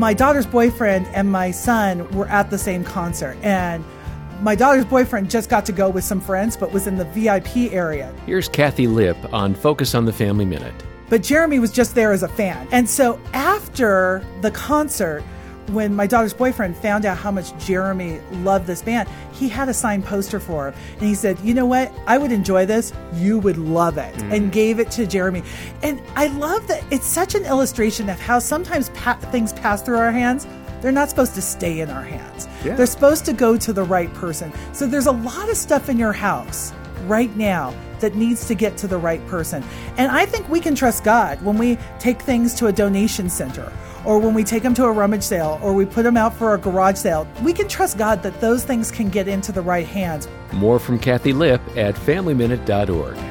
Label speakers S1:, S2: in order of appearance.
S1: my daughter's boyfriend and my son were at the same concert. And my daughter's boyfriend just got to go with some friends, but was in the VIP area.
S2: Here's Kathi Lipp on Focus on the Family Minute.
S1: But Jeremy was just there as a fan. And so after the concert, when my daughter's boyfriend found out how much Jeremy loved this band, he had a signed poster for him. And he said, You know what? I would enjoy this. You would love it. Mm. And gave it to Jeremy. And I love that it's such an illustration of how sometimes pa- things pass through our hands. They're not supposed to stay in our hands. Yeah. They're supposed to go to the right person. So there's a lot of stuff in your house right now that needs to get to the right person. And I think we can trust God when we take things to a donation center or when we take them to a rummage sale or we put them out for a garage sale, we can trust God that those things can get into the right hands.
S2: More from Kathi Lipp at FamilyMinute.org.